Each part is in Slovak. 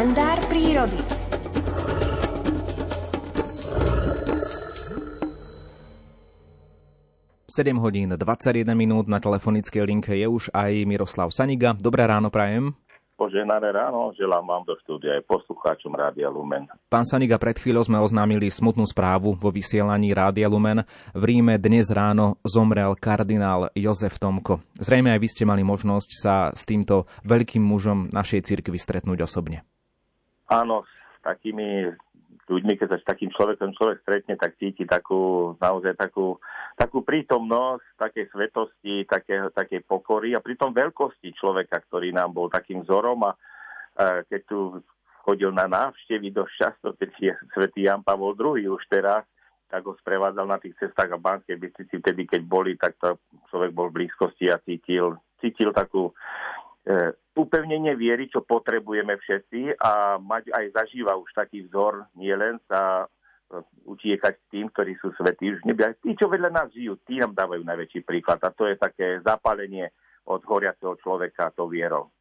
Kalendár prírody. Sedem hodín 21 minút na telefonickej linke je už aj Miroslav Saniga. Dobré ráno prajem. Poženané ráno, želám vám do štúdia aj poslucháčom Rádia Lumen. Pán Saniga, pred chvíľou sme oznámili smutnú správu vo vysielaní Rádia Lumen. V Ríme dnes ráno zomrel kardinál Jozef Tomko. Zrejme aj vy ste mali možnosť sa s týmto veľkým mužom našej cirkvi stretnúť osobne. Áno, s takými ľuďmi, keď sa s takým človekom človek stretne, tak cíti takú, naozaj takú, takú prítomnosť, také svetosti, také, také pokory a pritom veľkosti človeka, ktorý nám bol takým vzorom a e, keď tu chodil na návštevy dosť často, keď je svätý Jan Pavol II už teraz, tak ho sprevádzal na tých cestách a Banskej Bystrici, vtedy keď boli, tak to človek bol v blízkosti a cítil, cítil takú upevnenie viery, čo potrebujeme všetci a mať aj zažíva už taký vzor, nie len sa e, utiekať s tým, ktorí sú svetí už nebi. Tí, čo vedľa nás žijú, tí nám dávajú najväčší príklad. A to je také zapálenie od horiaceho človeka to vierou.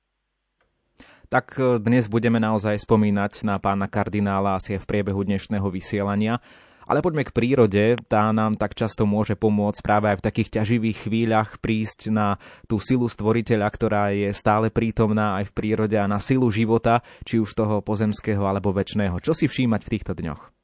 Tak e, dnes budeme naozaj spomínať na pána kardinála asi v priebehu dnešného vysielania. Ale poďme k prírode, tá nám tak často môže pomôcť práve aj v takých ťaživých chvíľach prísť na tú silu stvoriteľa, ktorá je stále prítomná aj v prírode a na silu života, či už toho pozemského alebo väčšného. Čo si všímať v týchto dňoch?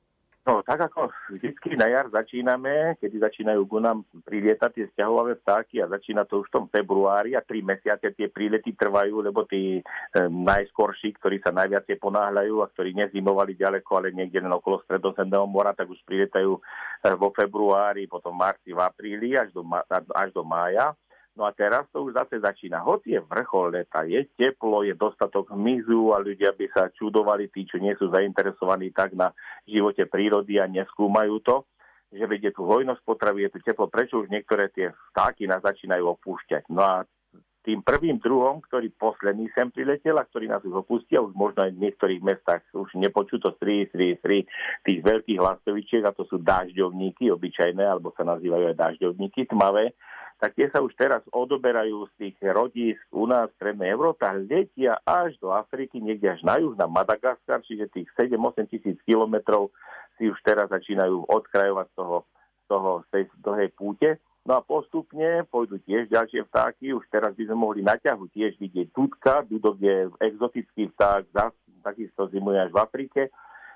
No, tak ako vždy na jar začíname, kedy začínajú ku nám prilietať tie stiahovavé vtáky a začína to už v tom februári a tri mesiace tie prílety trvajú, lebo tí e, najskorší, ktorí sa najviac ponáhľajú a ktorí nezimovali ďaleko, ale niekde len okolo stredozemného mora, tak už priletajú e, vo februári, potom v marci, v apríli až do, až do mája. No a teraz to už zase začína. Hoď je vrchol leta, je teplo, je dostatok hmyzu a ľudia by sa čudovali, tí, čo nie sú zainteresovaní tak na živote prírody a neskúmajú to, že vedie tu hojnosť potravy, je tu teplo, prečo už niektoré tie vtáky nás začínajú opúšťať. No a tým prvým druhom, ktorý posledný sem priletel a ktorý nás už opustia, už možno aj v niektorých mestách už nepočú to sri, sri, sri tých veľkých lastovičiek a to sú dážďovníky obyčajné, alebo sa nazývajú aj dážďovníky tmavé, tak tie sa už teraz odoberajú z tých rodísk u nás v Strednej Európe a letia až do Afriky, niekde až na juh, na Madagaskar, čiže tých 7-8 tisíc kilometrov si už teraz začínajú odkrajovať z toho, toho tej dlhej púte. No a postupne pôjdu tiež ďalšie vtáky, už teraz by sme mohli na tiež vidieť dudka, dudok je exotický vták, takisto zimuje až v Afrike,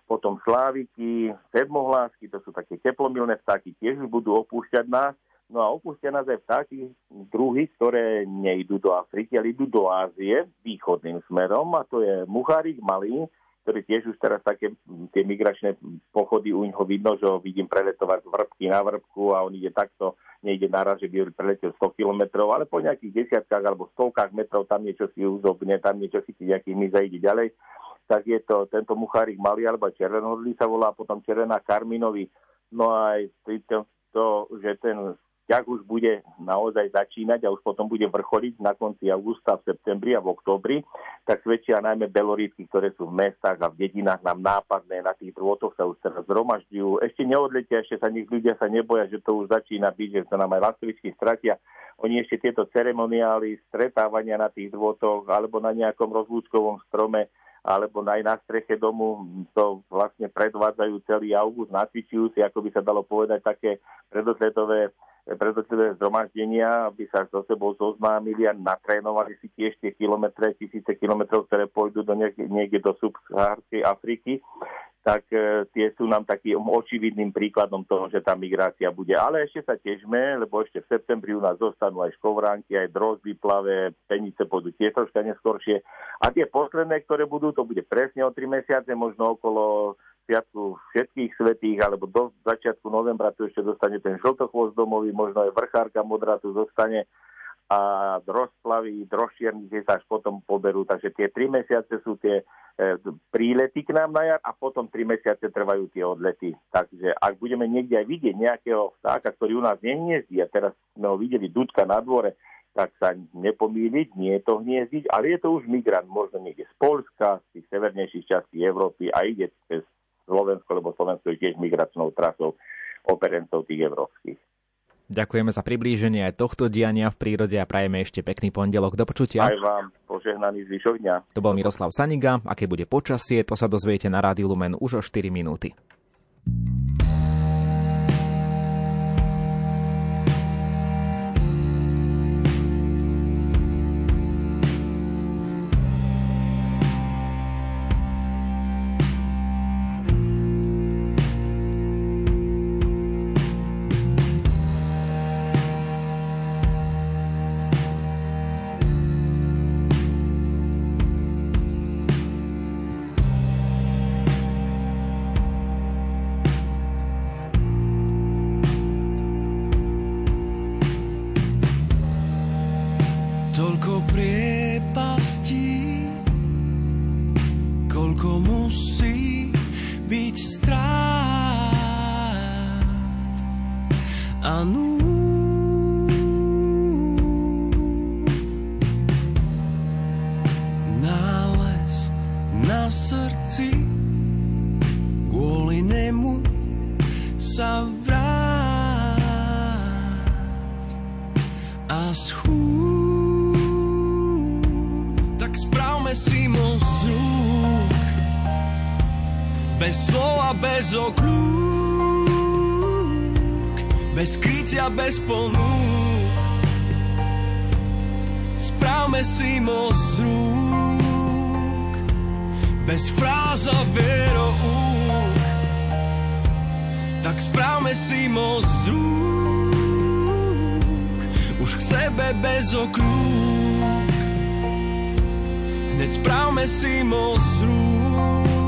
potom sláviky, sedmohlásky, to sú také teplomilné vtáky, tiež už budú opúšťať nás No a opustia nás aj vtáky druhy, ktoré nejdú do Afriky, ale idú do Ázie východným smerom a to je muchárik malý, ktorý tiež už teraz také tie migračné pochody u neho vidno, že ho vidím preletovať z vrbky na vrbku a on ide takto, nejde naraz, že by preletel 100 kilometrov, ale po nejakých desiatkách alebo stovkách metrov tam niečo si uzobne, tam niečo chytí, nejaký my ide ďalej tak je to tento muchárik malý alebo červenohodlý sa volá, potom červená karminovi. No a aj to, že ten ťah už bude naozaj začínať a už potom bude vrcholiť na konci augusta, v septembri a v oktobri, tak svedčia najmä belorítky, ktoré sú v mestách a v dedinách nám nápadné, na tých drôtoch sa už teraz zhromažďujú. Ešte neodletia, ešte sa nich ľudia sa neboja, že to už začína byť, že sa nám aj lastovičky stratia. Oni ešte tieto ceremoniály stretávania na tých drôtoch alebo na nejakom rozlúčkovom strome alebo aj na streche domu to vlastne predvádzajú celý august, nacvičujú si, ako by sa dalo povedať, také predotletové predošlé zhromaždenia, aby sa so sebou zoznámili a natrénovali si tiež tie kilometre, tisíce kilometrov, ktoré pôjdu do niekde, niekde do subsahárskej Afriky, tak e, tie sú nám takým očividným príkladom toho, že tá migrácia bude. Ale ešte sa tiežme, lebo ešte v septembri u nás zostanú aj škovránky, aj drozby plave, penice pôjdu tiež troška neskôršie. A tie posledné, ktoré budú, to bude presne o 3 mesiace, možno okolo sviatku všetkých svetých, alebo do začiatku novembra tu ešte dostane ten žltochvost domový, možno aj vrchárka modrá tu zostane a rozplavy, drožšiernice sa až potom poberú. Takže tie tri mesiace sú tie e, prílety k nám na jar a potom tri mesiace trvajú tie odlety. Takže ak budeme niekde aj vidieť nejakého vtáka, ktorý u nás nehniezdí, a teraz sme ho videli dudka na dvore, tak sa nepomýliť, nie je to hniezdiť, ale je to už migrant, možno niekde z Polska, z tých severnejších častí Európy a ide cez Slovensko, lebo Slovensko je tiež migračnou trasou operencov tých európskych. Ďakujeme za priblíženie aj tohto diania v prírode a prajeme ešte pekný pondelok. Do počutia. Aj vám požehnaný zvyšok dňa. To bol Miroslav Saniga. Aké bude počasie, to sa dozviete na Rádiu Lumen už o 4 minúty. koľko musí byť strát a núd. Nález na srdci kvôli nemu sa vrát a schúd. Bez slova, bez okľúk, bez krytia, bez ponúk. Správme si moc z rúk, bez fráza veroúk. Tak správme si moc z rúk, už k sebe bez okľúk. Hneď správme si moc z rúk.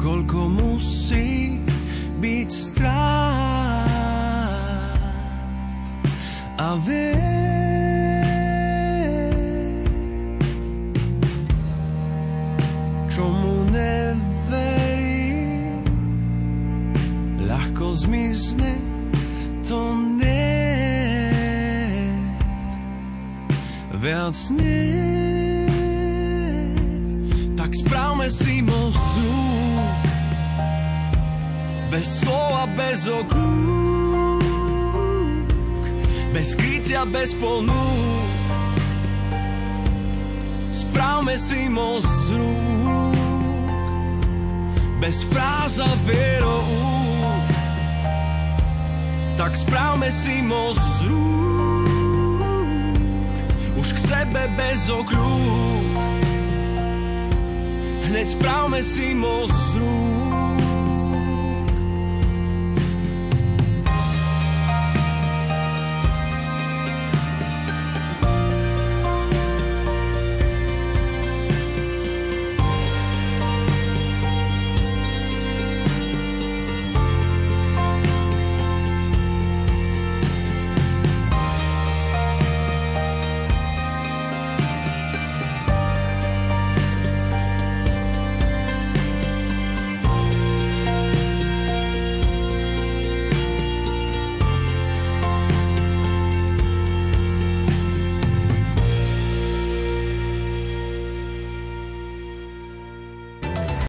koľko musí byť strát. A ver čomu neverí ľahko zmizne to nie. Viac nie. Tak správme si mozú bez slova, bez okrúk, bez krycia, bez ponúk. Správme si most z rúk, bez fráza vierou. Tak správme si most z rúk, už k sebe bez okrúk. Hneď správme si most z rúk.